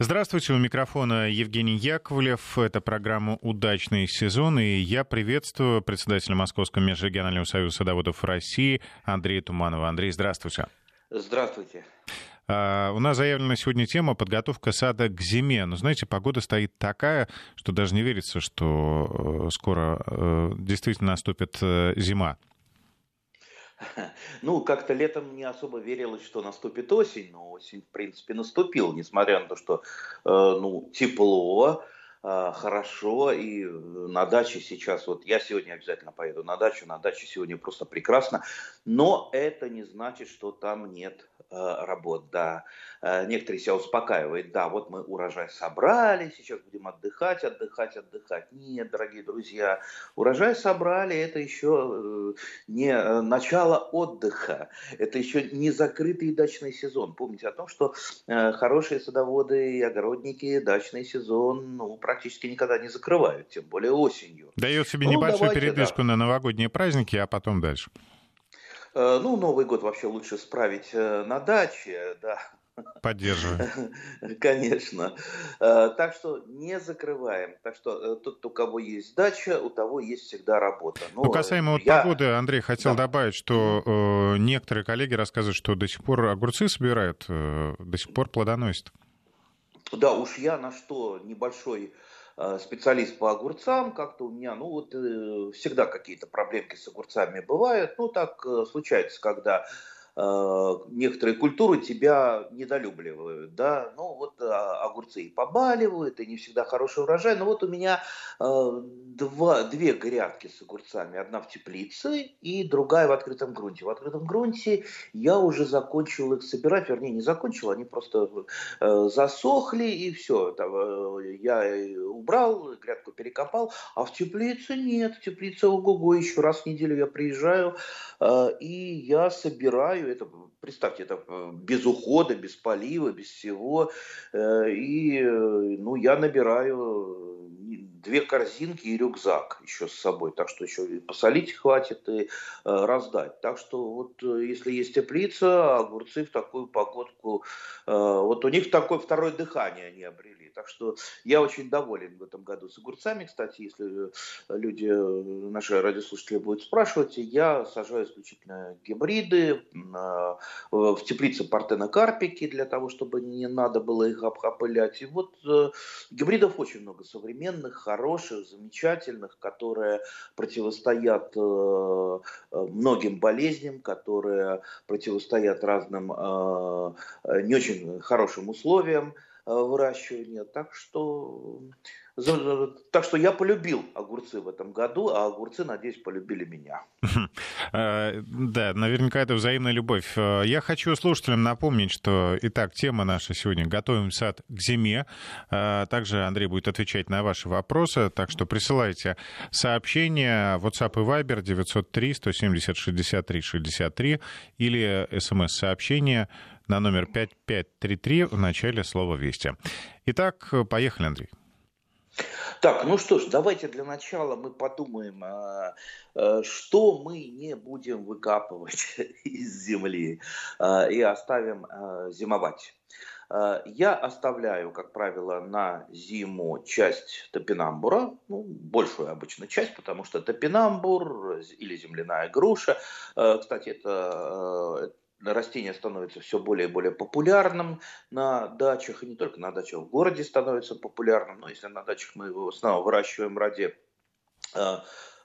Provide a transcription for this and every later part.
Здравствуйте, у микрофона Евгений Яковлев. Это программа «Удачный сезон», и я приветствую председателя Московского межрегионального союза садоводов России Андрея Туманова. Андрей, здравствуйте. Здравствуйте. Uh, у нас заявлена сегодня тема подготовка сада к зиме. Но знаете, погода стоит такая, что даже не верится, что uh, скоро uh, действительно наступит э, зима. Ну, как-то летом не особо верилось, что наступит осень, но осень, в принципе, наступила, несмотря на то, что, э, ну, тепло, хорошо, и на даче сейчас, вот я сегодня обязательно поеду на дачу, на даче сегодня просто прекрасно, но это не значит, что там нет Э, работ, да. Э, некоторые себя успокаивают, да, вот мы урожай собрали, сейчас будем отдыхать, отдыхать, отдыхать. Нет, дорогие друзья, урожай собрали, это еще э, не начало отдыха, это еще не закрытый дачный сезон. Помните о том, что хорошие садоводы и огородники дачный сезон ну, никогда не закрывают, тем более осенью. Дает себе ну, небольшую давайте, передышку да. на новогодние праздники, а потом дальше. Э, ну, Новый год вообще лучше справить э, на даче, да. Поддерживаю. Конечно. Э, так что не закрываем. Так что тот, у кого есть дача, у того есть всегда работа. Но ну, касаемо вот я... погоды, Андрей хотел да. добавить, что э, некоторые коллеги рассказывают, что до сих пор огурцы собирают, э, до сих пор плодоносят. Да, уж я на что небольшой Э, специалист по огурцам, как-то у меня, ну вот э, всегда какие-то проблемки с огурцами бывают, ну так э, случается, когда Э, некоторые культуры тебя недолюбливают, да, ну вот а, огурцы и побаливают, и не всегда хороший урожай, но вот у меня э, два, две грядки с огурцами, одна в теплице и другая в открытом грунте. В открытом грунте я уже закончил их собирать, вернее не закончил, они просто э, засохли и все, там, э, я убрал, грядку перекопал, а в теплице нет, в теплице ого-го, еще раз в неделю я приезжаю э, и я собираю знаю, это, представьте, это э, без ухода, без полива, без всего. Э, и э, ну, я набираю две корзинки и рюкзак еще с собой, так что еще и посолить хватит и раздать. Так что вот если есть теплица, огурцы в такую погодку, вот у них такое второе дыхание они обрели. Так что я очень доволен в этом году с огурцами. Кстати, если э, люди, э, наши радиослушатели будут спрашивать, я сажаю исключительно гибриды в теплице партенокарпики для того, чтобы не надо было их опылять. И вот э, гибридов очень много современных, хороших, замечательных, которые противостоят многим болезням, которые противостоят разным не очень хорошим условиям. Э, выращивания. Так что, так что я полюбил огурцы в этом году, а огурцы, надеюсь, полюбили меня. Э, да, наверняка это взаимная любовь. Э, я хочу слушателям напомнить, что, итак, тема наша сегодня «Готовим сад к зиме». Также Андрей будет отвечать на ваши вопросы, так что присылайте сообщения WhatsApp и Viber 903 170 63 63 или смс-сообщение на номер 5533 в начале слова «Вести». Итак, поехали, Андрей. Так, ну что ж, давайте для начала мы подумаем, а, а, что мы не будем выкапывать из земли а, и оставим зимовать. Я оставляю, как правило, на зиму часть топинамбура, ну, большую обычно часть, потому что топинамбур или земляная груша, кстати, это растение становится все более и более популярным на дачах, и не только на дачах, в городе становится популярным, но если на дачах мы его основном выращиваем ради э,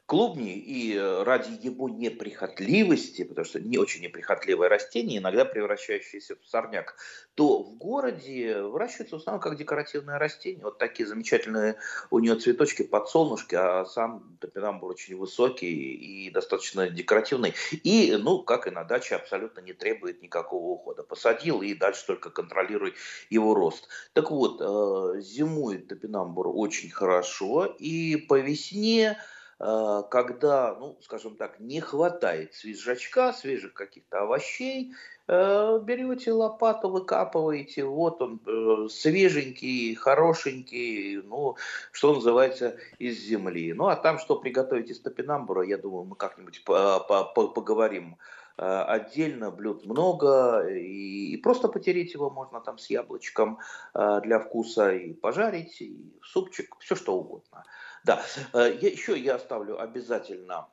клубни, и э, ради его неприхотливости, потому что не очень неприхотливое растение, иногда превращающееся в сорняк, то в городе выращивается в основном как декоративное растение. Вот такие замечательные у нее цветочки, подсолнушки, а сам топинамбур очень высокий и достаточно декоративный. И, ну, как и на даче, абсолютно не требует никакого ухода. Посадил и дальше только контролируй его рост. Так вот, э, зимует топинамбур очень хорошо, и по весне когда, ну, скажем так, не хватает свежачка, свежих каких-то овощей, э, берете лопату, выкапываете, вот он э, свеженький, хорошенький, ну, что называется, из земли. Ну, а там, что приготовить из топинамбура, я думаю, мы как-нибудь поговорим отдельно блюд много, и, и просто потереть его можно там с яблочком для вкуса, и пожарить, и супчик, все что угодно. Да, я, еще я оставлю обязательно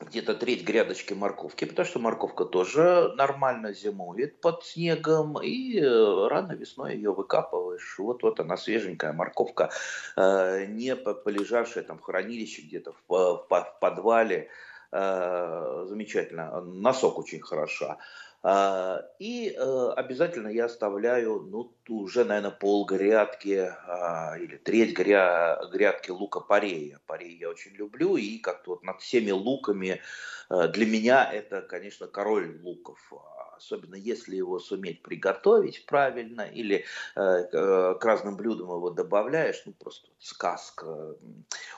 где-то треть грядочки морковки, потому что морковка тоже нормально зимует под снегом, и э, рано весной ее выкапываешь. Вот, вот она свеженькая морковка, э, не полежавшая там в хранилище где-то в, подвале. Э, замечательно. Носок очень хороша. А, и э, обязательно я оставляю, ну, уже, наверное, пол грядки а, или треть гря, грядки лука-порея. Порей я очень люблю, и как-то вот над всеми луками э, для меня это, конечно, король луков особенно если его суметь приготовить правильно, или э, к разным блюдам его добавляешь, ну просто сказка.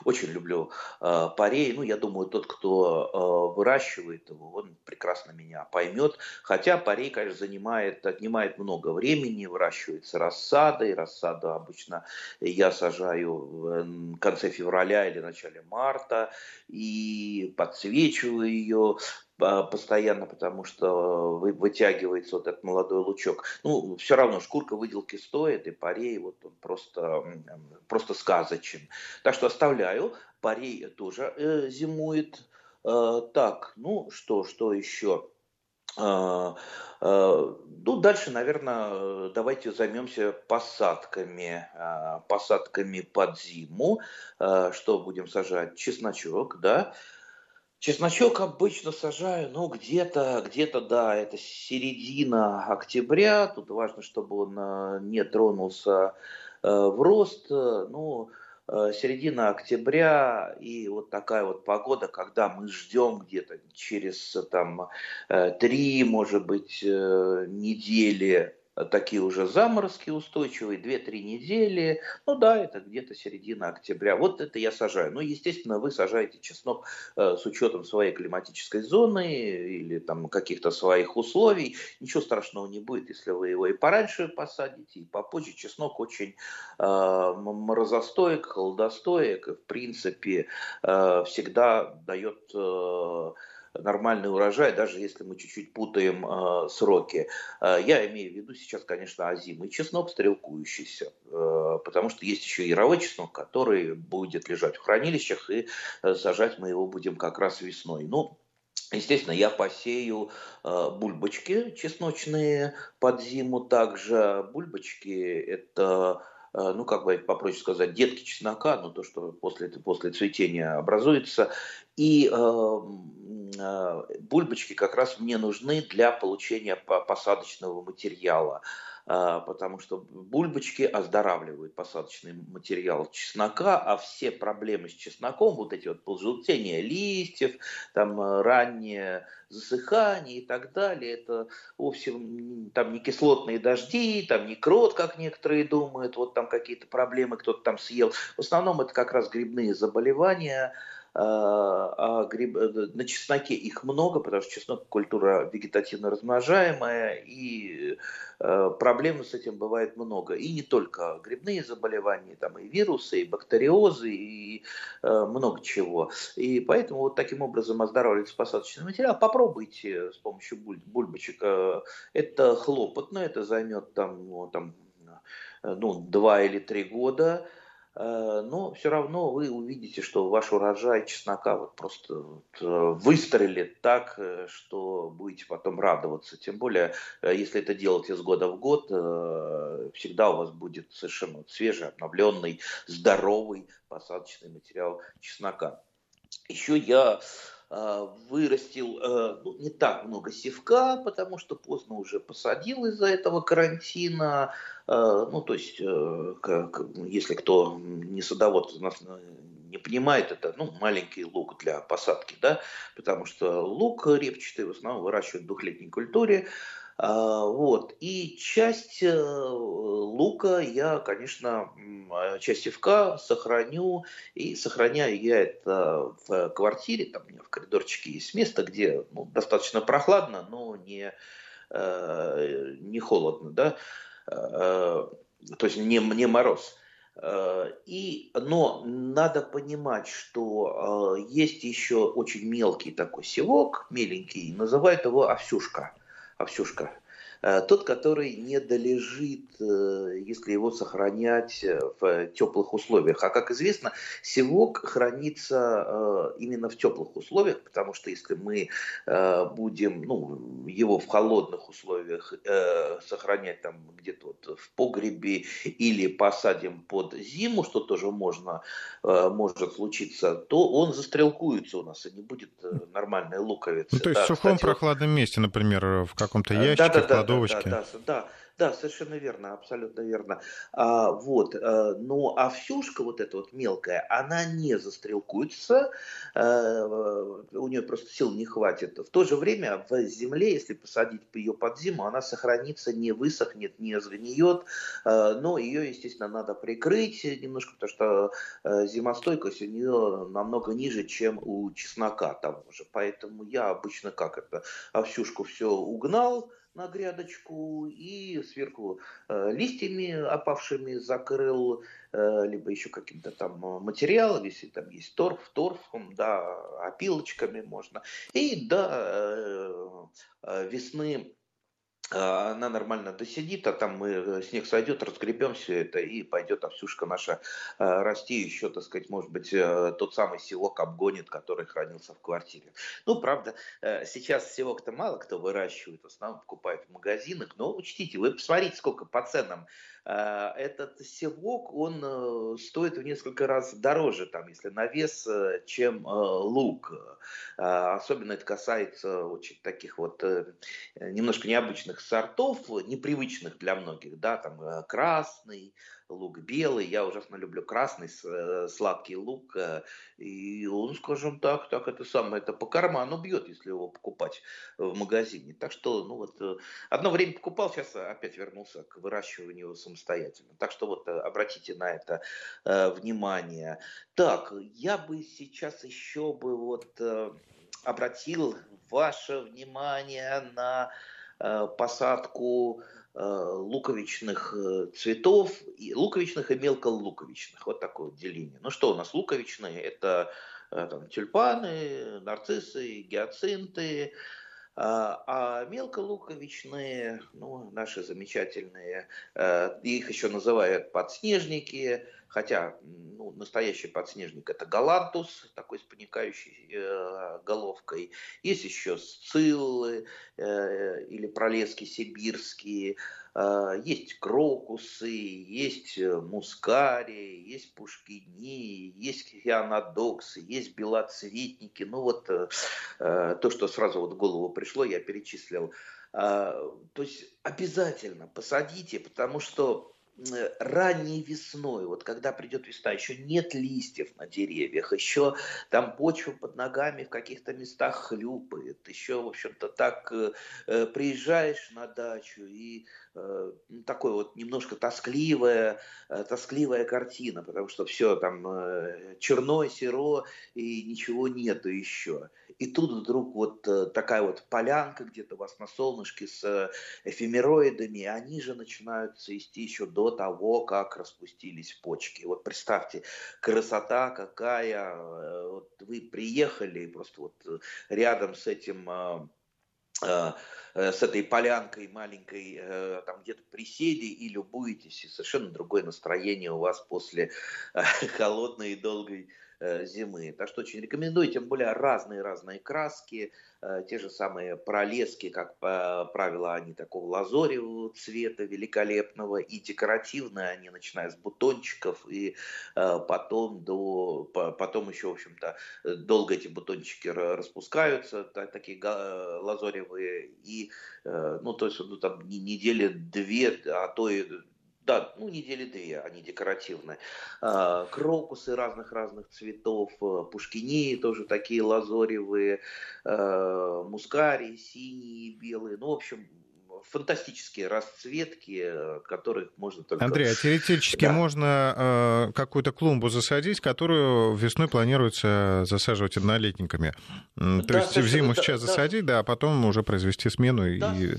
Очень люблю э, парей, ну я думаю, тот, кто э, выращивает его, он прекрасно меня поймет, хотя парей, конечно, занимает, отнимает много времени, выращивается рассадой, рассаду обычно я сажаю в конце февраля или начале марта, и подсвечиваю ее, постоянно, потому что вытягивается вот этот молодой лучок. Ну, все равно шкурка выделки стоит, и парей вот он просто, просто сказочен. Так что оставляю. Парей тоже э, зимует. Э, так, ну что, что еще? Э, э, ну, дальше, наверное, давайте займемся посадками, э, посадками под зиму. Что будем сажать? Чесночок, да, Чесночок обычно сажаю, ну, где-то, где-то, да, это середина октября. Тут важно, чтобы он э, не тронулся э, в рост. Ну, э, середина октября и вот такая вот погода, когда мы ждем где-то через там три, может быть, недели такие уже заморозки устойчивые, 2-3 недели. Ну да, это где-то середина октября. Вот это я сажаю. Ну, естественно, вы сажаете чеснок э, с учетом своей климатической зоны или там каких-то своих условий. Ничего страшного не будет, если вы его и пораньше посадите, и попозже. Чеснок очень э, морозостоек, холодостоек. В принципе, э, всегда дает... Нормальный урожай, даже если мы чуть-чуть путаем э, сроки. Э, я имею в виду сейчас, конечно, озимый чеснок, стрелкующийся, э, потому что есть еще яровой чеснок, который будет лежать в хранилищах, и э, сажать мы его будем как раз весной. Ну, Естественно, я посею э, бульбочки чесночные под зиму также. Бульбочки это ну, как бы попроще сказать, детки чеснока, ну, то, что после, после цветения образуется. И э, э, бульбочки как раз мне нужны для получения посадочного материала. А, потому что бульбочки оздоравливают посадочный материал чеснока, а все проблемы с чесноком, вот эти вот пожелтения листьев, там э, раннее засыхание и так далее, это вовсе там не кислотные дожди, там не крот, как некоторые думают, вот там какие-то проблемы кто-то там съел. В основном это как раз грибные заболевания, а, а гриб... Э, на чесноке их много, потому что чеснок культура вегетативно размножаемая, и э, проблем с этим бывает много. И не только грибные заболевания, там и вирусы, и бактериозы, и э, много чего. И поэтому вот таким образом оздоравливается посадочный материал. Попробуйте с помощью буль... бульбочек. Это хлопотно, это займет там, ну, там ну, два или три года. Э, но все равно вы увидите, что ваш урожай чеснока вот просто э, выстрелит так, э, что будете потом радоваться. Тем более, если это делать из года в год, всегда у вас будет совершенно свежий, обновленный, здоровый посадочный материал чеснока. Еще я вырастил ну, не так много севка, потому что поздно уже посадил из-за этого карантина. Э, ну, то есть, э, если кто не садовод, нас э, не понимает, это ну, маленький лук для посадки, да, потому что лук репчатый в основном выращивают в двухлетней культуре, вот. И часть лука я, конечно, часть севка сохраню. И сохраняю я это в квартире. Там у меня в коридорчике есть место, где ну, достаточно прохладно, но не, не холодно. Да? Э, то есть не, не мороз. И, но надо понимать, что есть еще очень мелкий такой севок, меленький, называют его овсюшка. Овсюшка. Э, тот, который не долежит, э, если его сохранять э, в теплых условиях. А как известно, севок хранится именно в теплых условиях, потому что если мы будем ну, его в холодных условиях сохранять там где-то вот в погребе или посадим под зиму, что тоже можно, может случиться, то он застрелкуется у нас и не будет нормальной луковицы. Ну, то есть да, в сухом кстати, прохладном месте, например, в каком-то ящике, да, да, да, веревочки. Да, да, да, да, совершенно верно, абсолютно верно. А, вот, а, ну, а овсюшка вот эта вот мелкая, она не застрелкуется, а, у нее просто сил не хватит. В то же время в земле, если посадить ее под зиму, она сохранится, не высохнет, не сгниет, а, но ее, естественно, надо прикрыть немножко, потому что а, зимостойкость у нее намного ниже, чем у чеснока того же. Поэтому я обычно как это, овсюшку все угнал, на грядочку и сверху э, листьями опавшими закрыл, э, либо еще каким-то там материалом, если там есть торф, торфом, да, опилочками можно. И до э, э, весны она нормально досидит, а там мы, э, снег сойдет, разгребем все это, и пойдет овсюшка наша а, расти, еще, так сказать, может быть, э, тот самый селок обгонит, который хранился в квартире. Ну, правда, э, сейчас селок-то мало кто выращивает, в основном покупают в магазинах, но учтите, вы посмотрите, сколько по ценам а, этот севок, он стоит в несколько раз дороже, там, если на вес, чем лук. А, особенно это касается очень таких вот немножко необычных сортов, непривычных для многих, да, там красный, лук белый. Я ужасно люблю красный э, сладкий лук. Э, и он, скажем так, так это самое, это по карману бьет, если его покупать в магазине. Так что, ну вот, э, одно время покупал, сейчас опять вернулся к выращиванию самостоятельно. Так что вот обратите на это внимание. Так, я бы сейчас еще бы вот обратил ваше внимание на посадку Э, луковичных э, цветов, и луковичных и мелколуковичных. Вот такое деление. Ну что у нас луковичные? Это э, там, тюльпаны, нарциссы, гиацинты, а, а мелколуковичные, ну, наши замечательные, их еще называют подснежники, Хотя ну, настоящий подснежник это галантус, такой с паникающей э, головкой. Есть еще сциллы э, или пролески сибирские. Э, есть крокусы, есть э, мускари, есть пушкини, есть хианодоксы, есть белоцветники. Ну вот э, э, то, что сразу вот в голову пришло, я перечислил. Э, то есть обязательно посадите, потому что ранней весной, вот когда придет весна, еще нет листьев на деревьях, еще там почва под ногами в каких-то местах хлюпает, еще, в общем-то, так э, э приезжаешь на дачу и э, такой вот немножко тоскливая, э, тоскливая картина, потому что все там э, черно, серо и ничего нету еще. И тут вдруг вот такая вот полянка где-то у вас на солнышке с эфемероидами, они же начинают цвести еще до того, как распустились почки. Вот представьте, красота какая. Вот вы приехали просто вот рядом с этим с этой полянкой маленькой, там где-то присели и любуетесь, и совершенно другое настроение у вас после холодной и долгой Э, зимы. Так что очень рекомендую, тем более разные-разные краски, э, те же самые пролески, как правило, они такого лазоревого цвета великолепного и декоративные, они начиная с бутончиков и э, потом до, потом еще, в общем-то, долго эти бутончики распускаются, такие лазоревые, и, ну, то есть, ну, там недели две, а то и да, ну недели две, они декоративные. А, крокусы разных-разных цветов, э, пушкини тоже такие лазоревые, э, мускарии, синие, белые. Ну, в общем, фантастические расцветки, которых можно только... Андрей, а теоретически да. можно э, какую-то клумбу засадить, которую весной планируется засаживать однолетниками. То да, есть в зиму да, сейчас да, засадить, да, а потом уже произвести смену да, и...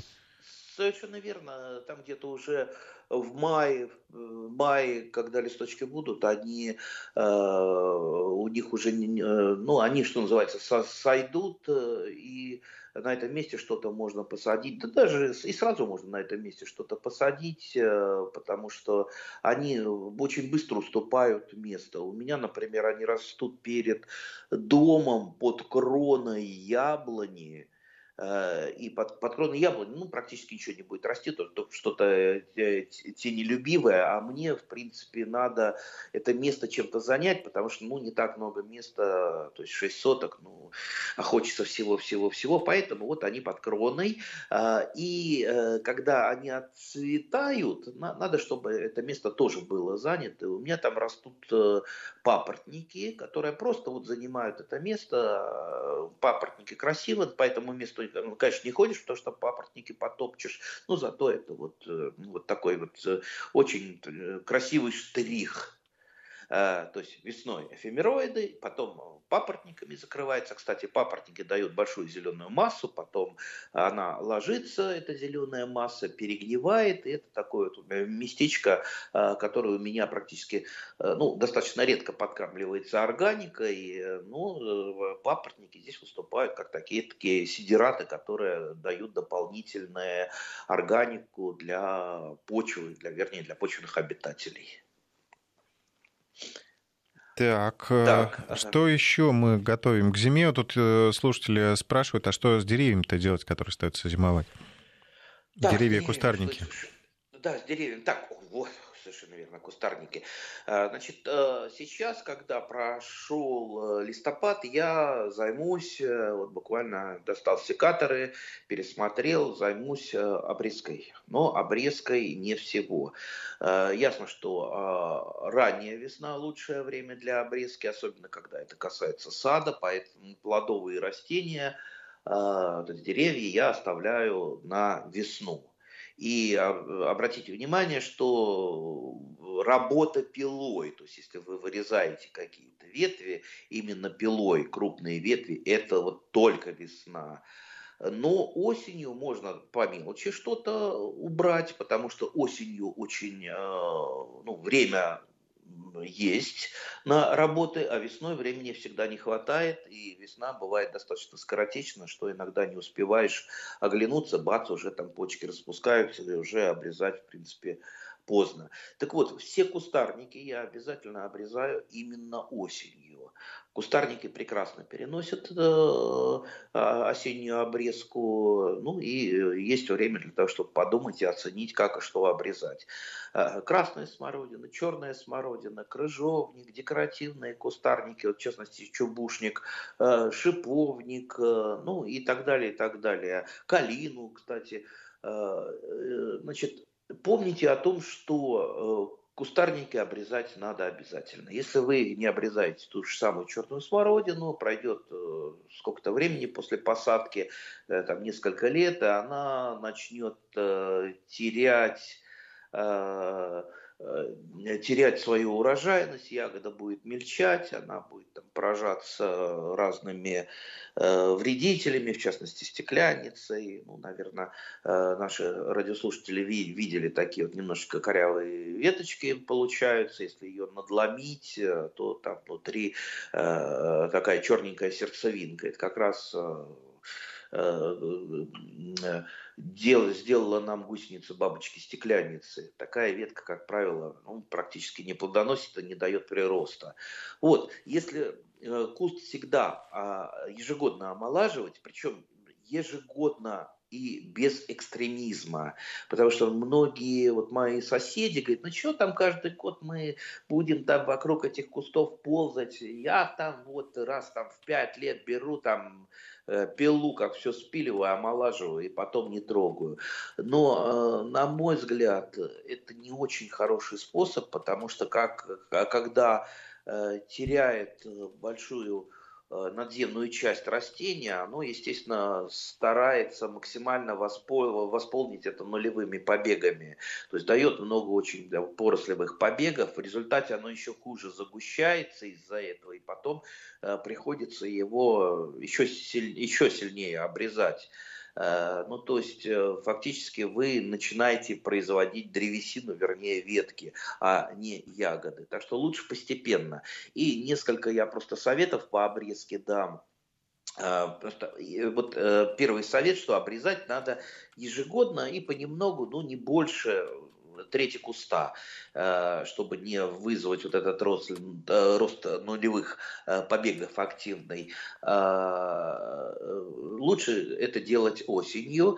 Совершенно верно. Там где-то уже в мае, в мае, когда листочки будут, они, у них уже, ну, они, что называется, сойдут, и на этом месте что-то можно посадить, да даже и сразу можно на этом месте что-то посадить, э, потому что они очень быстро уступают место. У меня, например, они растут перед домом под кроной яблони, Э, и под, под кроной яблони, ну, практически ничего не будет расти, только что-то э, тенелюбивое, а мне, в принципе, надо это место чем-то занять, потому что, ну, не так много места, то есть 6 соток, ну, а хочется всего-всего-всего, поэтому вот они под кроной, э, и когда они отцветают, надо, чтобы это место тоже было занято, у меня там растут папоротники, которые просто вот занимают это место, папоротники красиво, поэтому месту ну, конечно, не ходишь, потому что папоротники потопчешь, но зато это вот, э, вот такой вот э, очень э, красивый штрих то есть весной эфемероиды, потом папоротниками закрывается. Кстати, папоротники дают большую зеленую массу, потом она ложится, эта зеленая масса, перегнивает, и это такое вот местечко, которое у меня практически, ну, достаточно редко подкармливается органикой, ну, папоротники здесь выступают как такие, такие сидираты, которые дают дополнительную органику для почвы, для, вернее, для почвенных обитателей. Так, э, так что ага. еще мы готовим к зиме? Тут э, слушатели спрашивают, а что с деревьями-то делать, которые остаются зимовать? Да, Деревья и кустарники. Да, с деревьями. Так, вот, совершенно верно, кустарники. А, значит, э, сейчас, когда прошел э, листопад, я займусь, э, вот буквально достал секаторы, пересмотрел, займусь обрезкой. Но обрезкой не всего. Ясно, что ранняя весна лучшее время для обрезки, особенно когда это касается сада, поэтому плодовые растения, деревья я оставляю на весну. И обратите внимание, что работа пилой, то есть если вы вырезаете какие-то ветви, именно пилой, крупные ветви, это вот только весна. Но осенью можно по мелочи что-то убрать, потому что осенью очень э, ну, время есть на работы, а весной времени всегда не хватает, и весна бывает достаточно скоротечна, что иногда не успеваешь оглянуться, бац, уже там почки распускаются, и уже обрезать, в принципе, поздно. Так вот, все кустарники я обязательно обрезаю именно осенью. Кустарники прекрасно переносят э, а, осеннюю обрезку, ну и э, есть время для того, чтобы подумать и оценить, как и что обрезать. Э, красная смородина, черная смородина, крыжовник, декоративные кустарники, вот, в частности чубушник, шиповник, ну и так далее, и так далее. Калину, кстати. Значит, помните о том, что Кустарники обрезать надо обязательно. Если вы не обрезаете ту же самую черную смородину, пройдет э, сколько-то времени после посадки, э, там несколько лет, и она начнет э, терять терять свою урожайность, ягода будет мельчать, она будет там, поражаться разными э, вредителями, в частности стеклянницей. Ну, наверное, э, наши радиослушатели ви- видели такие вот немножечко корявые веточки получаются. Если ее надломить, э, то там внутри э, такая черненькая сердцевинка. Это как раз э, э дел, сделала нам гусеницу бабочки-стеклянницы. Такая ветка, как правило, ну, практически не плодоносит и не дает прироста. Вот, если э, куст всегда а, ежегодно омолаживать, причем ежегодно и без экстремизма. Потому что многие вот мои соседи говорят, ну что там каждый год мы будем там вокруг этих кустов ползать. Я там вот раз там в пять лет беру там э, пилу, как все спиливаю, омолаживаю и потом не трогаю. Но, э, на мой взгляд, это не очень хороший способ, потому что как, когда э, теряет большую надземную часть растения, оно, естественно, старается максимально восполнить это нулевыми побегами. То есть дает много очень порослевых побегов. В результате оно еще хуже загущается из-за этого. И потом э, приходится его еще, силь, еще сильнее обрезать. Ну, то есть, фактически вы начинаете производить древесину, вернее, ветки, а не ягоды. Так что лучше постепенно. И несколько я просто советов по обрезке дам. Просто вот первый совет, что обрезать надо ежегодно и понемногу, ну не больше трети куста, э, чтобы не вызвать вот этот рост, э, рост нулевых э, побегов активный. Лучше это делать осенью.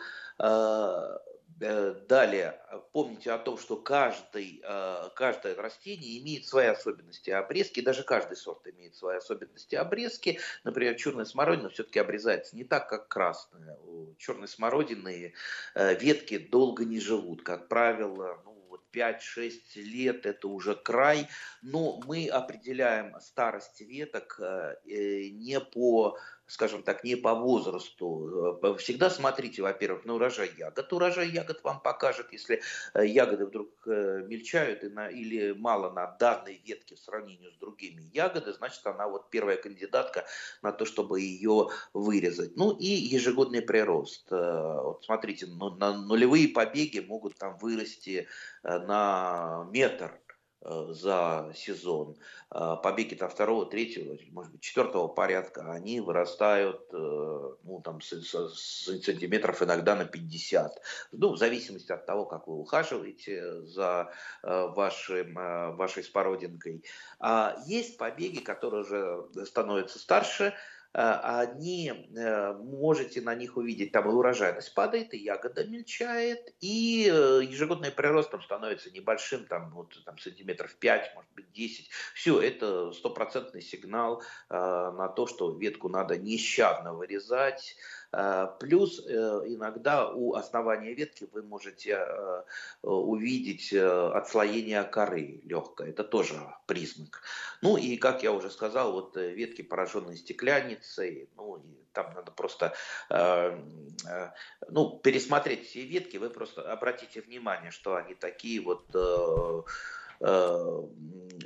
Далее, помните о том, что каждый, каждое растение имеет свои особенности обрезки, даже каждый сорт имеет свои особенности обрезки. Например, черная смородина все-таки обрезается не так, как красная. У черной смородины ветки долго не живут. Как правило, 5-6 лет это уже край, но мы определяем старость веток э, не по скажем так, не по возрасту. Э, всегда смотрите, во-первых, на урожай ягод. Урожай ягод вам покажет, если э, ягоды вдруг э, мельчают или мало на данной ветке в сравнении с другими ягодами, значит, она вот первая кандидатка на то, чтобы ее вырезать. Ну и ежегодный прирост. Вот смотрите, ну, на нулевые побеги могут там вырасти на метр за сезон. А побеги там второго, третьего, может быть, четвертого порядка, они вырастают э, ну, там, с, с сантиметров иногда на 50. Ну, в зависимости от того, как вы ухаживаете за э, вашим, вашей спородинкой. А есть побеги, которые уже становятся старше, они, э, можете на них увидеть, там и урожайность падает, и ягода мельчает, и э, ежегодный прирост там становится небольшим, там, вот, там сантиметров 5, может быть 10. Все, это стопроцентный сигнал э, на то, что ветку надо нещадно вырезать, Э, плюс э, иногда у основания ветки вы можете э, увидеть отслоение коры легкое. Это тоже признак. Ну и, как я уже сказал, вот ветки, пораженные стеклянницей, ну, и там надо просто ну, пересмотреть все ветки, вы просто обратите внимание, что они такие вот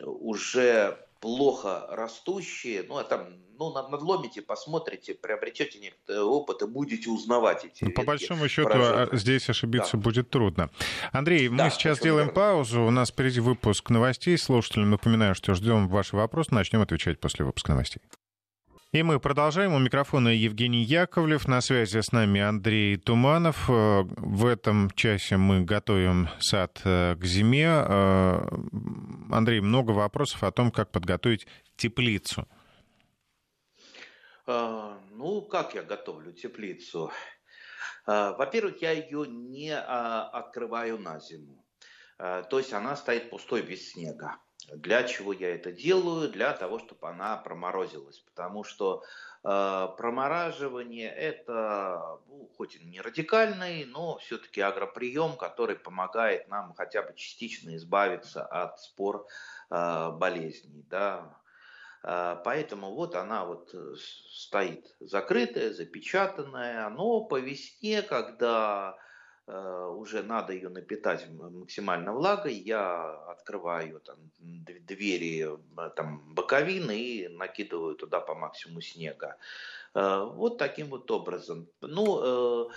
уже плохо растущие, ну, а там, ну, надломите, посмотрите, приобретете некоторый опыт и будете узнавать эти ну, По большому счету, а, здесь ошибиться да. будет трудно. Андрей, да, мы сейчас делаем верно. паузу, у нас впереди выпуск новостей. Слушателям напоминаю, что ждем ваши вопросы, начнем отвечать после выпуска новостей. И мы продолжаем. У микрофона Евгений Яковлев. На связи с нами Андрей Туманов. Э, в этом часе мы готовим сад э, к зиме. Э, Андрей, много вопросов о том, как подготовить теплицу. Ну, как я готовлю теплицу? Во-первых, я ее не а, открываю на зиму. То есть она стоит пустой без снега. Для чего я это делаю? Для того, чтобы она проморозилась. Потому что э, промораживание это, ну, хоть и не радикальный, но все-таки агроприем, который помогает нам хотя бы частично избавиться от спор э, болезней. Да? Э, поэтому вот она вот э, стоит закрытая, запечатанная. Но по весне, когда уже надо ее напитать максимально влагой, я открываю там, двери э, там, боковины и накидываю туда по максимуму снега. Э, вот таким вот образом. Ну,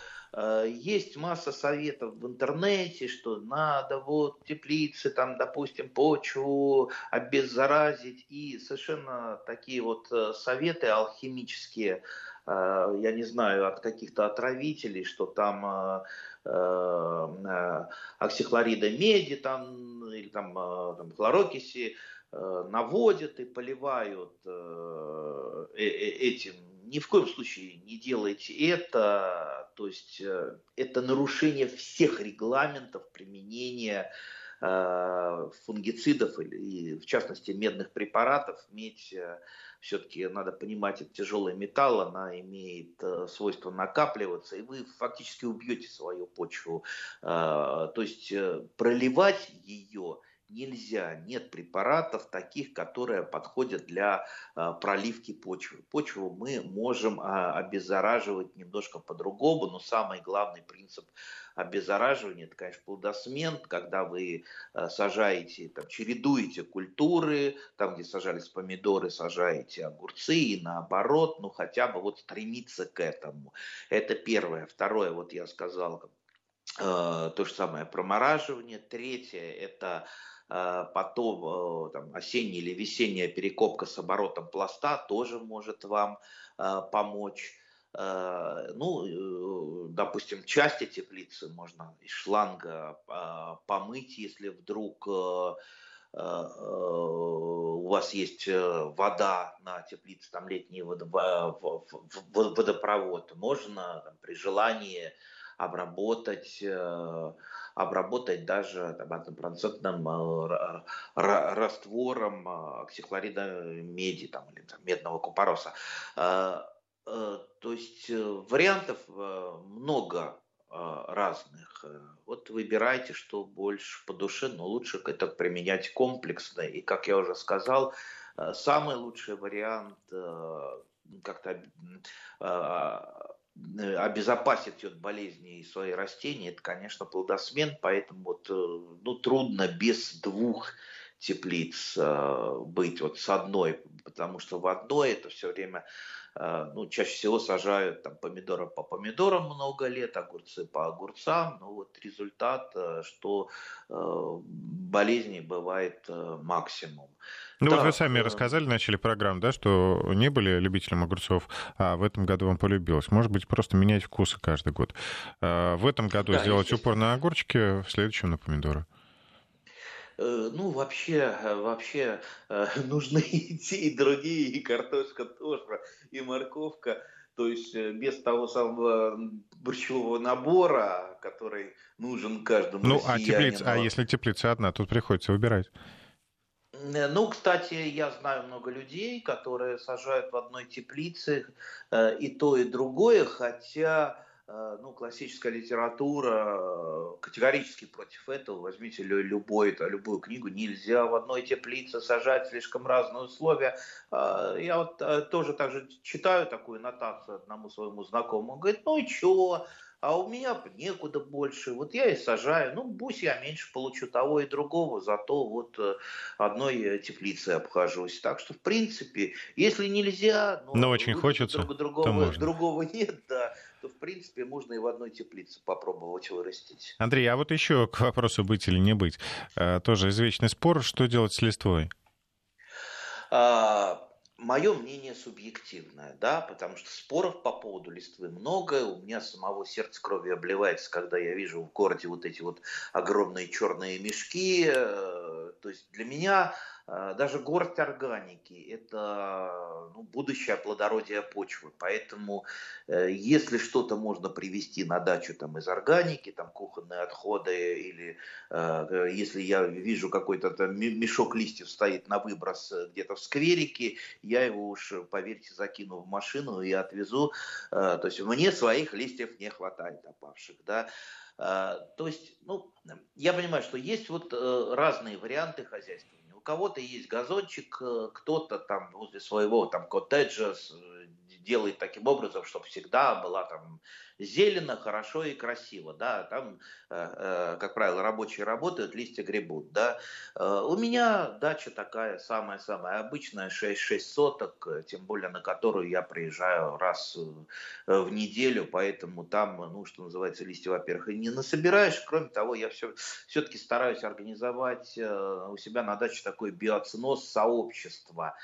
есть масса советов в интернете, что надо вот теплицы, там, допустим, почву обеззаразить. И совершенно такие вот советы алхимические, я не знаю, от каких-то отравителей, что там Э, э, оксихлорида меди там, или там, э, там хлорокиси наводят и поливают этим. Ни в коем случае не делайте это. То есть это нарушение всех регламентов применения фунгицидов и, в частности, медных препаратов. Медь все-таки надо понимать, это тяжелый металл, она имеет э, свойство накапливаться, и вы фактически убьете свою почву. Э, то есть э, проливать ее нельзя, нет препаратов таких, которые подходят для проливки почвы. Почву мы можем а, обеззараживать немножко по-другому, но самый главный принцип обеззараживания, это, конечно, плодосмен, когда вы а, сажаете, там, чередуете культуры, там, где сажались помидоры, сажаете огурцы и наоборот, ну, хотя бы вот стремиться к этому. Это первое. Второе, вот я сказал, Э, то же самое промораживание. Третье – это э, потом э, там, осенняя или весенняя перекопка с оборотом пласта тоже может вам помочь. Ну, допустим, части теплицы можно из шланга помыть, если вдруг у вас есть вода на теплице, там летний водопровод, можно там, при желании обработать, э, обработать даже там, однопроцентным э, раствором э, оксихлорида меди там, или там, медного купороса. То есть вариантов много разных. Вот выбирайте, что больше по душе, но лучше это применять комплексно. И, как я уже сказал, самый лучший вариант как-то Э, обезопасить от болезней свои растения, это, конечно, плодосмен, поэтому вот, э, ну, трудно без двух теплиц э, быть вот с одной, потому что в одной это все время Э, ну, чаще всего сажают там помидоры по помидорам много лет, огурцы по огурцам. Ну, вот результат, э, что э, болезней бывает максимум. Ну да, вот вы сами рассказали в начале программы, да, что не были любителем огурцов, а в этом году вам полюбилось. Может быть, просто менять вкусы каждый год. В этом году да, сделать упор на огурчики, в следующем на помидоры. Э, ну, вообще, э, вообще э, нужны и те, и другие, и картошка тоже, и морковка. То есть без того самого борщевого набора, который нужен каждому Ну, а, теплица, а если теплица одна, тут приходится выбирать. Ну, кстати, я знаю много людей, которые сажают в одной теплице и то, и другое, хотя ну, классическая литература э, категорически против этого. Возьмите любой, любую книгу, нельзя в одной теплице сажать слишком разные условия. Э, я вот тоже также читаю такую нотацию одному своему знакомому. Он говорит, ну и чего, а у меня некуда больше, вот я и сажаю, ну пусть я меньше получу того и другого, зато вот одной теплицей обхожусь. Так что, в принципе, если нельзя, ну, но очень хочется, друг, другого, другого нет, да, то, в принципе, можно и в одной теплице попробовать вырастить. Андрей, а вот еще к вопросу быть или не быть. Э, тоже извечный спор, что делать с листвой? А, Мое мнение субъективное, да, потому что споров по поводу листвы много. У меня самого сердце крови обливается, когда я вижу в городе вот эти вот огромные черные мешки. Э, то есть для меня даже горсть органики – это ну, будущее плодородие почвы. Поэтому э, если что-то можно привезти на дачу там, из органики, там кухонные отходы, или если я вижу какой-то там мешок листьев стоит на выброс где-то в скверике, я его уж, поверьте, закину в машину и отвезу. Э, то есть мне своих листьев не хватает опавших, да. Э, то есть, ну, я понимаю, что есть вот э, разные варианты хозяйствования. Кого-то есть газончик, кто-то там возле своего там коттеджа делает таким образом, чтобы всегда была там зелено, хорошо и красиво, да, там, э, э, как правило, рабочие работают, листья гребут, да. Э, у меня дача такая самая-самая обычная, 6-6 соток, тем более на которую я приезжаю раз в неделю, поэтому там, ну, что называется, листья, во-первых, и не насобираешь, кроме того, я все, все-таки стараюсь организовать у себя на даче такой биоценоз сообщества,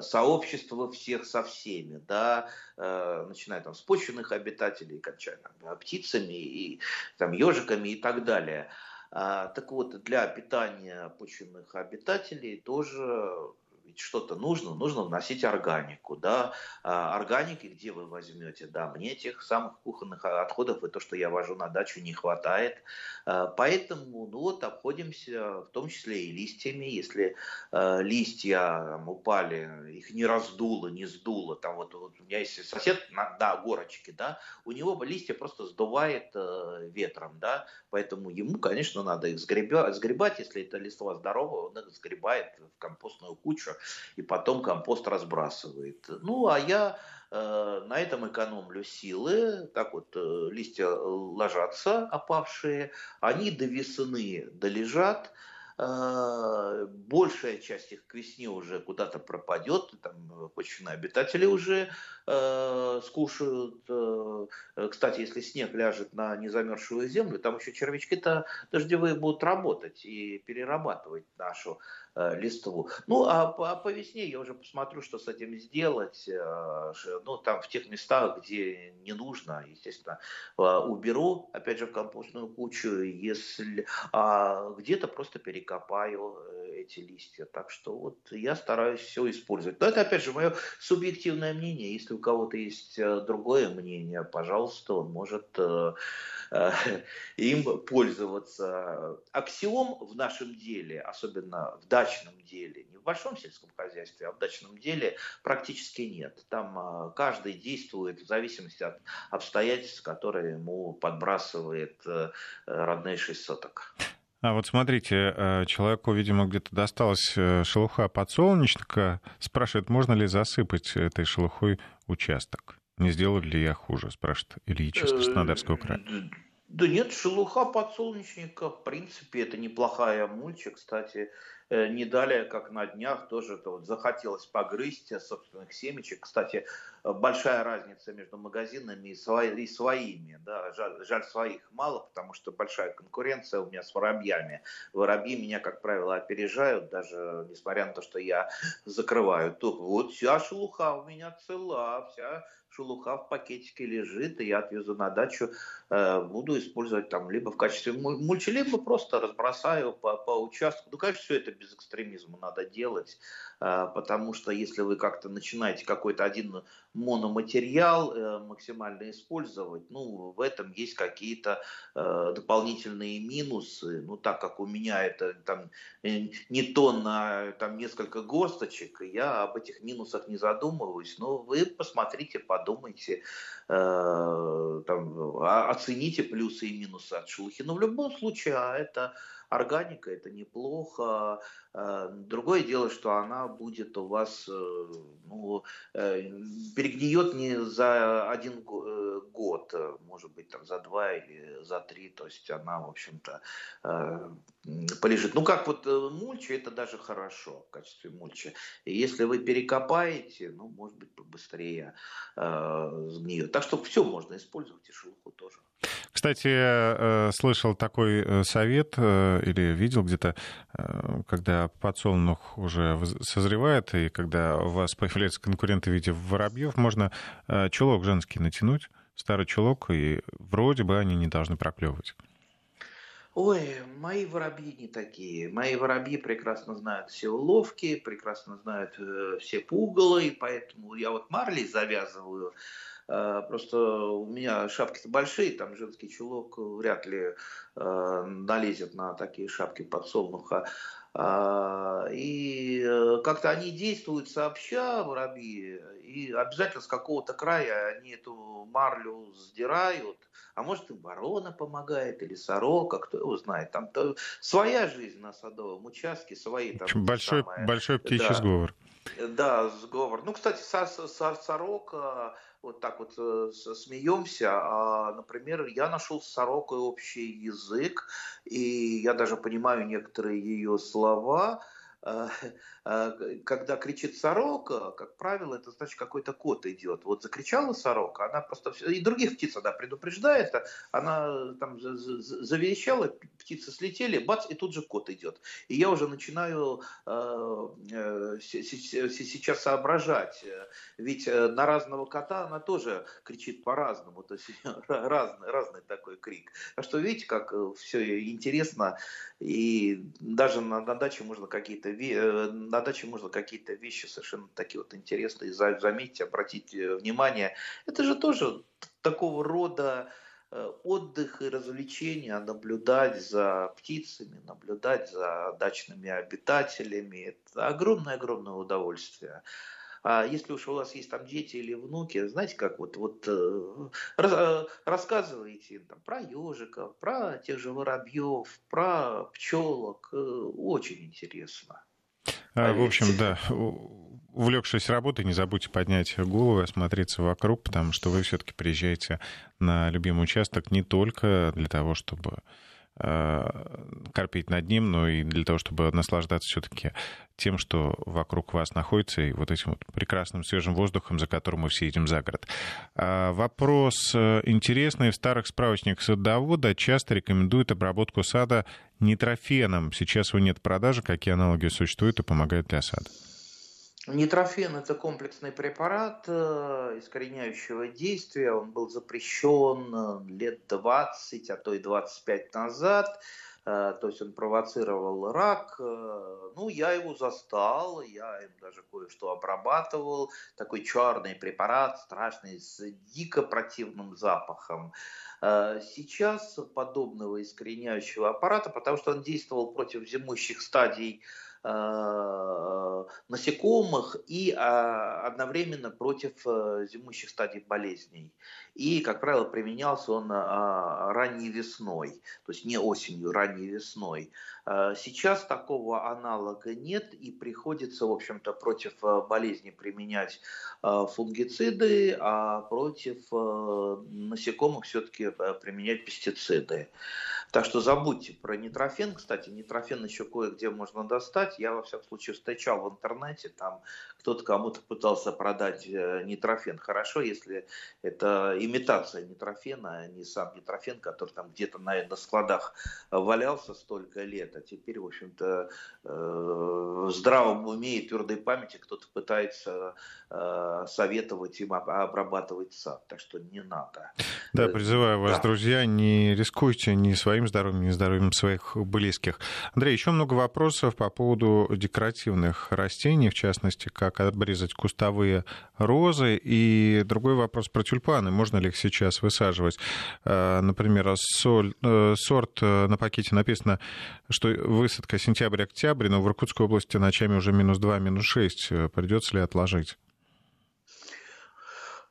сообщество всех со всеми, да, начиная там с почвенных обитателей, кончая там, птицами и там, ежиками и так далее. А, так вот, для питания почвенных обитателей тоже ведь что-то нужно, нужно вносить органику, да, а органики где вы возьмете, да, мне тех самых кухонных отходов и то, что я вожу на дачу, не хватает, а, поэтому, ну вот, обходимся в том числе и листьями, если э, листья там, упали, их не раздуло, не сдуло, там вот, вот у меня есть сосед на, на горочке, да, у него листья просто сдувает э, ветром, да, поэтому ему, конечно, надо их сгребать, сгребать, если это листва здоровая, он их сгребает в компостную кучу, и потом компост разбрасывает. Ну, а я э, на этом экономлю силы. Так вот, э, листья ложатся опавшие, они до весны долежат, э, большая часть их к весне уже куда-то пропадет, там почвенные обитатели уже э, скушают. Э, кстати, если снег ляжет на незамерзшую землю, там еще червячки-то дождевые будут работать и перерабатывать нашу листву. Ну, а по, а по весне я уже посмотрю, что с этим сделать. Э, ну, там в тех местах, где не нужно, естественно, э, уберу, опять же, в компостную кучу, если а где-то просто перекопаю эти листья. Так что вот я стараюсь все использовать. Но это, опять же, мое субъективное мнение. Если у кого-то есть другое мнение, пожалуйста, он может им пользоваться. Аксиом в нашем деле, особенно в дачном деле, не в большом сельском хозяйстве, а в дачном деле практически нет. Там а, каждый действует в зависимости от обстоятельств, которые ему подбрасывает э, родные шесть соток. А вот смотрите, э, человеку, видимо, где-то досталась э, шелуха подсолнечника. Спрашивает, можно ли засыпать этой шелухой участок? Не сделали ли я хуже, спрашивает Ильич из Краснодарского края. Да нет, шелуха подсолнечника, в принципе, это неплохая мульча. Кстати, не далее, как на днях, тоже это вот захотелось погрызть собственных семечек. Кстати, большая разница между магазинами и, свои, и своими. Да? Жаль, жаль, своих мало, потому что большая конкуренция у меня с воробьями. Воробьи меня, как правило, опережают, даже несмотря на то, что я закрываю. То, вот вся шелуха у меня цела, вся шелуха в пакетике лежит, и я отвезу на дачу, э, буду использовать там либо в качестве мульчи, либо просто разбросаю по, по участку. Ну, конечно, все это без экстремизма надо делать, э, потому что если вы как-то начинаете какой-то один мономатериал э, максимально использовать, ну, в этом есть какие-то дополнительные минусы. Ну, так как у меня это там не тонна, а там несколько горсточек, я об этих минусах не задумываюсь. Но вы посмотрите, подумайте подумайте, э, там, оцените плюсы и минусы от шелухи. Но в любом случае, а это органика, это неплохо. Э, другое дело, что она будет у вас, э, ну, э, перегниет не за один год, может быть, там за два или за три, то есть она, в общем-то, полежит. Ну, как вот мульча, это даже хорошо в качестве мульча. И если вы перекопаете, ну, может быть, побыстрее сгниет. Так что все можно использовать, и шелуху тоже. Кстати, э, слышал такой э, совет э, или видел где-то, когда подсолнух уже созревает, и когда у вас появляются конкуренты в виде воробьев, можно чулок женский натянуть, старый чулок, и вроде бы они не должны проклевывать. Ой, мои воробьи не такие. Мои воробьи прекрасно знают все уловки, прекрасно знают все пугалы, поэтому я вот марлей завязываю Э, просто у меня шапки-то большие, там женский чулок вряд ли э, налезет на такие шапки подсолнуха. И э, как-то они действуют сообща, воробьи, и обязательно с какого-то края они эту марлю сдирают. А может и ворона помогает, или сорока, кто его знает. Там -то своя жизнь на садовом участке, свои там... Большой, самое, большой птичий да, сговор. Да, сговор. Ну, кстати, сорока вот так вот э, смеемся, а, например, я нашел с сорокой общий язык, и я даже понимаю некоторые ее слова, когда кричит сорока, как правило, это значит какой-то кот идет. Вот закричала сорока, она просто... И других птиц она предупреждает, она там заверещала, птицы слетели, бац, и тут же кот идет. И я уже начинаю э, сейчас соображать, ведь на разного кота она тоже кричит по-разному, то есть разный, разный такой крик. А что видите, как все интересно, и даже на, на даче можно какие-то какие-то, на даче можно какие-то вещи совершенно такие вот интересные заметить, обратить внимание. Это же тоже такого рода отдых и развлечения, наблюдать за птицами, наблюдать за дачными обитателями. Это огромное-огромное удовольствие. А если уж у вас есть там дети или внуки, знаете, как вот, вот э, рас, э, рассказываете там, про ежиков, про тех же воробьев, про пчелок. Э, очень интересно. А, в общем, да, увлекшись работой, не забудьте поднять голову и осмотреться вокруг, потому что вы все-таки приезжаете на любимый участок не только для того, чтобы корпеть над ним, но и для того, чтобы наслаждаться все-таки тем, что вокруг вас находится, и вот этим вот прекрасным свежим воздухом, за которым мы все едем за город. А вопрос э, интересный. В старых справочниках садовода часто рекомендуют обработку сада нитрофеном. Сейчас его нет продажи. Какие аналоги существуют и помогают для сада? Нитрофен – это комплексный препарат э, искореняющего действия. Он был запрещен э, лет 20, а то и 25 назад. Э, то есть он провоцировал рак. Ну, я его застал, я им даже кое-что обрабатывал. Такой черный препарат, страшный, с дико противным запахом. Сейчас подобного искореняющего аппарата, потому что он действовал против зимующих стадий насекомых и а, одновременно против э, зимующих стадий болезней. И, как правило, применялся он а, ранней весной, то есть не осенью, ранней весной. Э, сейчас такого аналога нет и приходится, в общем-то, против болезни применять фунгициды, а против насекомых все-таки применять пестициды. Так что забудьте про нитрофен. Кстати, нитрофен еще кое-где можно достать. Я, во всяком случае, встречал в интернете, там кто-то кому-то пытался продать э, нитрофен. Хорошо, если это имитация нитрофена, а не сам нитрофен, который там где-то на, на складах валялся столько лет, а теперь, в общем-то, э, в здравом уме и твердой памяти кто-то пытается э, советовать им обрабатывать сад. Так что не надо. Да, призываю вас, да. друзья, не рискуйте ни своим здоровьем, ни здоровьем своих близких. Андрей, еще много вопросов по поводу декоративных растений, в частности, как обрезать кустовые розы. И другой вопрос про тюльпаны. Можно ли их сейчас высаживать? Э, например, соль, э, сорт э, на пакете написано, что высадка сентябрь-октябрь, но в Иркутской области ночами уже минус 2, минус 6. Придется ли отложить?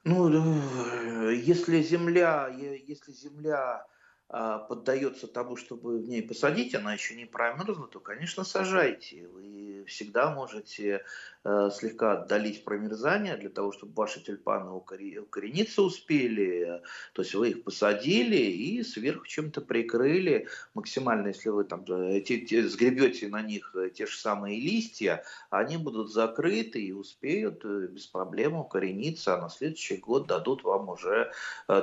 Ну, если земля, если земля поддается тому, чтобы в ней посадить, она еще не промерзла, то, конечно, сажайте. Вы всегда можете Э, слегка отдалить промерзание для того, чтобы ваши тюльпаны укорениться успели. То есть вы их посадили и сверху чем-то прикрыли. Максимально, если вы там э, те, те, сгребете на них э, те же самые листья, они будут закрыты и успеют без проблем укорениться, а на следующий год дадут вам уже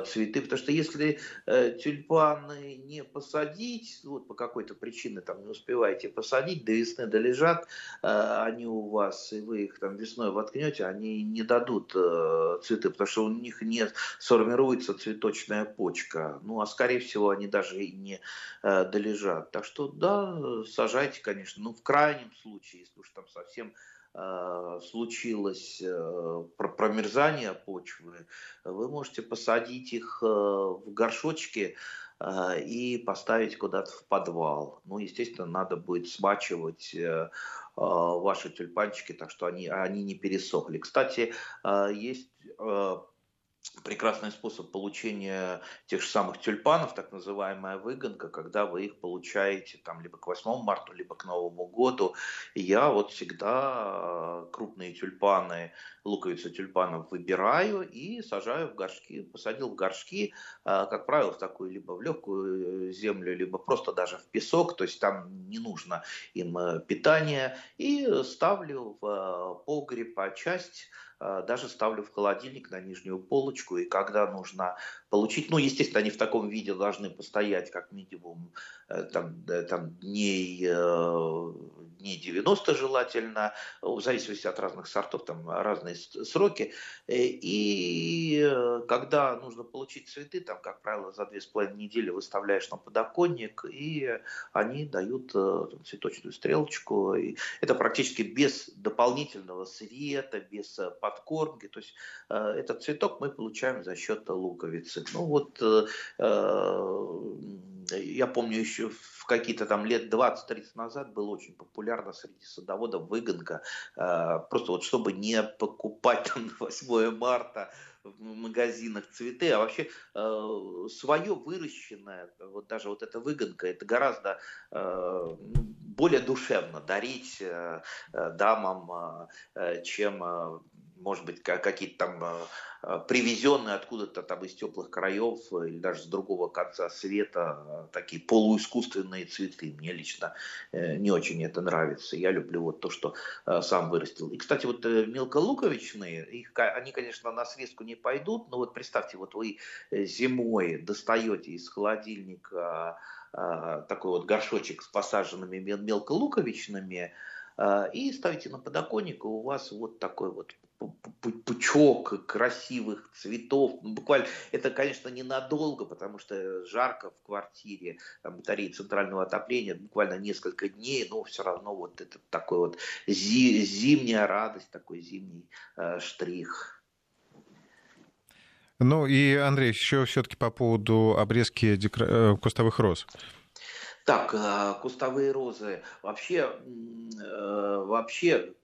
цветы. Потому что если тюльпаны не посадить, вот по какой-то причине там не успеваете посадить, до весны долежат, они у вас и вы их там весной воткнете, они не дадут э, цветы, потому что у них не сформируется цветочная почка. Ну, а скорее всего, они даже и не э, долежат. Так что, да, сажайте, конечно. Ну, в крайнем случае, если уж там совсем э, случилось э, промерзание почвы, вы можете посадить их э, в горшочки, и поставить куда-то в подвал. Ну, естественно, надо будет смачивать ваши тюльпанчики, так что они, они не пересохли. Кстати, э, есть э, прекрасный способ получения тех же самых тюльпанов, так называемая выгонка, когда вы их получаете там либо к 8 марта, либо к Новому году. И я вот всегда э, крупные тюльпаны, луковицы тюльпанов выбираю и сажаю в горшки. Посадил в горшки, э, как правило, в такую либо в легкую э, землю, либо просто даже в песок, то есть там не нужно им питание. И ставлю в погреб, а часть даже ставлю в холодильник на нижнюю полочку, и когда нужно получить, ну, естественно, они в таком виде должны постоять как минимум там, там дней, дней 90 желательно, в зависимости от разных сортов, там разные сроки. И когда нужно получить цветы, там, как правило, за две с половиной недели выставляешь на подоконник, и они дают цветочную стрелочку. И это практически без дополнительного света, без подкормки. То есть этот цветок мы получаем за счет луковицы. Ну вот я помню еще в какие-то там лет 20-30 назад было очень популярно среди садоводов выгонка, э, просто вот чтобы не покупать там на 8 марта в магазинах цветы, а вообще э, свое выращенное, вот даже вот эта выгонка, это гораздо э, более душевно дарить э, э дамам, э, чем э, может быть, какие-то там э, э, привезенные откуда-то там из теплых краев или даже с другого конца света э, такие полуискусственные цветы. Мне лично не очень это нравится. Я люблю вот то, что сам вырастил. И, кстати, вот мелколуковичные, их, они, конечно, на срезку не пойдут, но вот представьте, вот вы зимой достаете из холодильника такой вот горшочек с посаженными мелколуковичными, и ставите на подоконник, и у вас вот такой вот пучок красивых цветов. Ну, буквально это, конечно, ненадолго, потому что жарко в квартире, батареи центрального отопления, буквально несколько дней, но все равно вот это такой вот зи, зимняя радость, такой зимний э, штрих. Ну и, Андрей, еще все-таки по поводу обрезки декра... Э, кустовых роз. Так, э, кустовые розы. Вообще, э, вообще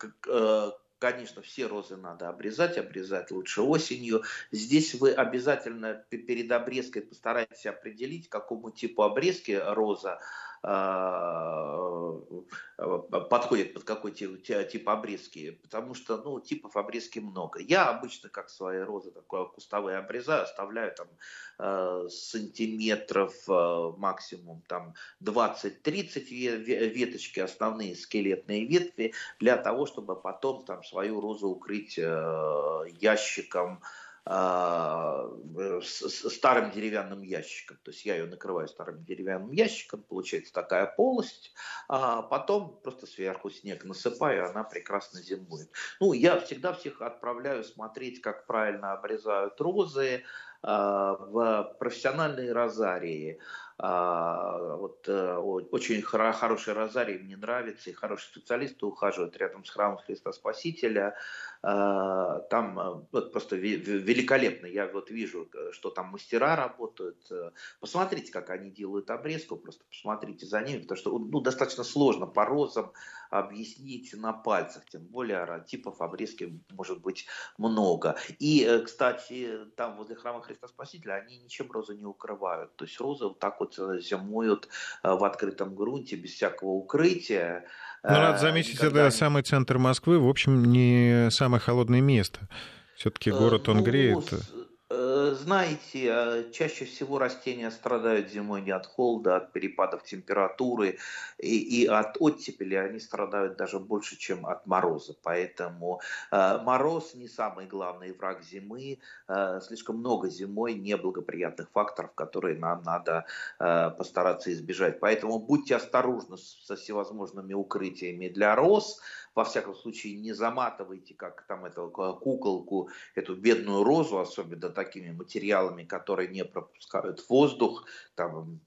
Конечно, все розы надо обрезать, обрезать лучше осенью. Здесь вы обязательно перед обрезкой постарайтесь определить, какому типу обрезки роза подходит под какой тип, обрезки, потому что ну, типов обрезки много. Я обычно, как свои розы, такое кустовые обрезаю, оставляю там э, сантиметров э, максимум там 20-30 веточки, основные скелетные ветви, для того, чтобы потом там свою розу укрыть э, ящиком а, старым деревянным ящиком. То есть я ее накрываю старым деревянным ящиком, получается такая полость, а потом просто сверху снег насыпаю, она прекрасно зимует. Ну, я всегда всех отправляю смотреть, как правильно обрезают розы а, в профессиональные розарии. А, вот э, очень хороший розарий мне нравится, и хорошие специалисты ухаживают рядом с храмом Христа Спасителя. А, там э, вот просто великолепно. Я вот вижу, э, что там мастера работают. Посмотрите, как они делают обрезку, просто посмотрите за ними, потому что ну, достаточно сложно по розам объяснить на пальцах, тем более типов обрезки может быть много. И, кстати, там возле храма Христа Спасителя они ничем розы не укрывают. То есть розы вот так вот вот зимуют э, в открытом грунте без всякого укрытия. Ну, надо э, заметить, это самый центр Москвы, в общем, не самое холодное место. Все-таки э, город, он ну, греет. Э, знаете, э, чаще всего растения страдают зимой не от холода, а от перепадов температуры и, и от оттепели они страдают даже больше, чем от мороза. Поэтому э, мороз не самый главный враг зимы. Э, слишком много зимой неблагоприятных факторов, которые нам надо э, постараться избежать. Поэтому будьте осторожны со всевозможными укрытиями для роз во всяком случае не заматывайте, как там эту куколку, эту бедную розу, особенно такими материалами, которые не пропускают воздух, там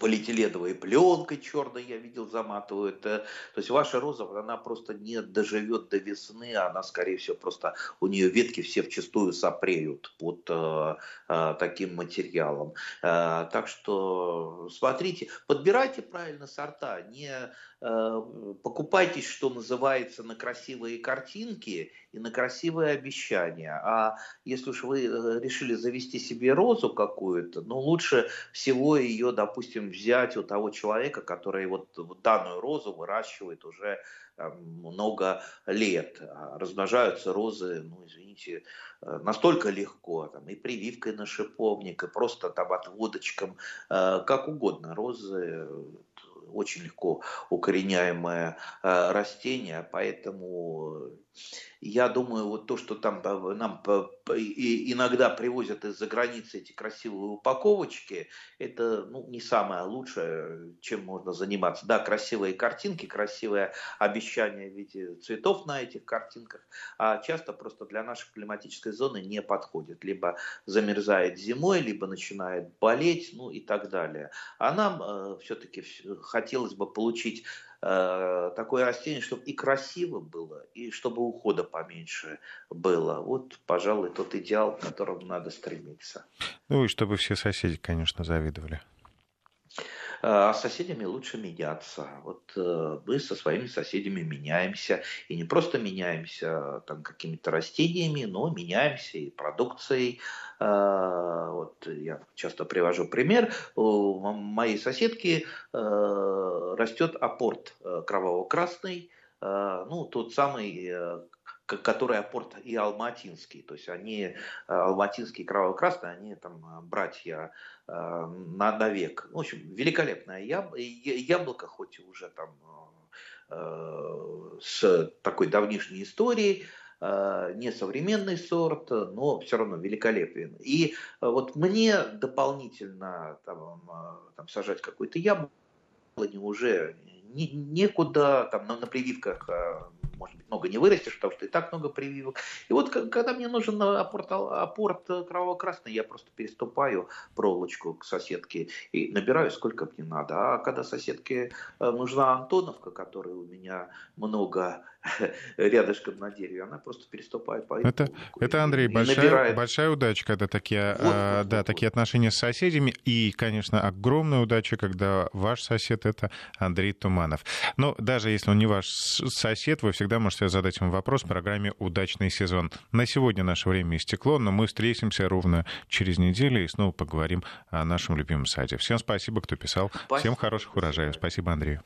полиэтиленовой пленкой черной я видел заматывают. Э, то есть ваша роза, она просто не доживет до весны, она, скорее всего, просто у нее ветки все вчастую сопреют под э, э, таким материалом. Э, так что смотрите, подбирайте правильно сорта, не покупайтесь, что называется, на красивые картинки и на красивые обещания. А если уж вы э, решили завести себе розу какую-то, ну лучше всего ее, допустим, взять у того человека, который вот, данную розу выращивает уже много лет. А размножаются розы, ну, извините, э, настолько легко, там, и прививкой на шиповник, и просто там отводочком, э, как угодно. Розы очень легко укореняемое э, растение, поэтому я думаю, вот то, что там нам иногда привозят из-за границы эти красивые упаковочки, это ну, не самое лучшее, чем можно заниматься. Да, красивые картинки, красивое обещание в виде цветов на этих картинках, а часто просто для нашей климатической зоны не подходит. Либо замерзает зимой, либо начинает болеть, ну и так далее. А нам э, все-таки хотелось бы получить Э, такое растение, чтобы и красиво было, и чтобы ухода поменьше было. Вот, пожалуй, тот идеал, к которому надо стремиться. Ну и чтобы все соседи, конечно, завидовали. А с соседями лучше меняться. Вот э, мы со своими соседями меняемся. И не просто меняемся там какими-то растениями, но меняемся и продукцией. Вот я часто привожу пример. У моей соседки э, растет апорт э, кроваво-красный. Ну, тот самый который апорт и алматинский. То есть они, э, алматинский и кроваво-красный, они там э, братья э, на, на век. В общем, великолепное яб, яблоко, хоть и уже там с такой давнишней историей, не современный сорт, но все равно великолепен. И вот мне дополнительно там, там сажать какое-то яблони уже не, некуда, там на, на прививках может быть, много не вырастешь, потому что и так много прививок. И вот когда мне нужен апорт, апорт кроваво-красный, я просто переступаю проволочку к соседке и набираю сколько мне надо. А когда соседке э, нужна Антоновка, которой у меня много рядышком на дереве, она просто переступает по. Это, это Андрей, большая, набирает... большая удача, когда такие, вот, а, вот, да, вот, такие вот. отношения с соседями. И, конечно, огромная удача, когда ваш сосед — это Андрей Туманов. Но даже если он не ваш сосед, вы всегда можете задать ему вопрос в программе «Удачный сезон». На сегодня наше время истекло, но мы встретимся ровно через неделю и снова поговорим о нашем любимом саде. Всем спасибо, кто писал. Спасибо. Всем хороших урожаев. Спасибо, Андрей.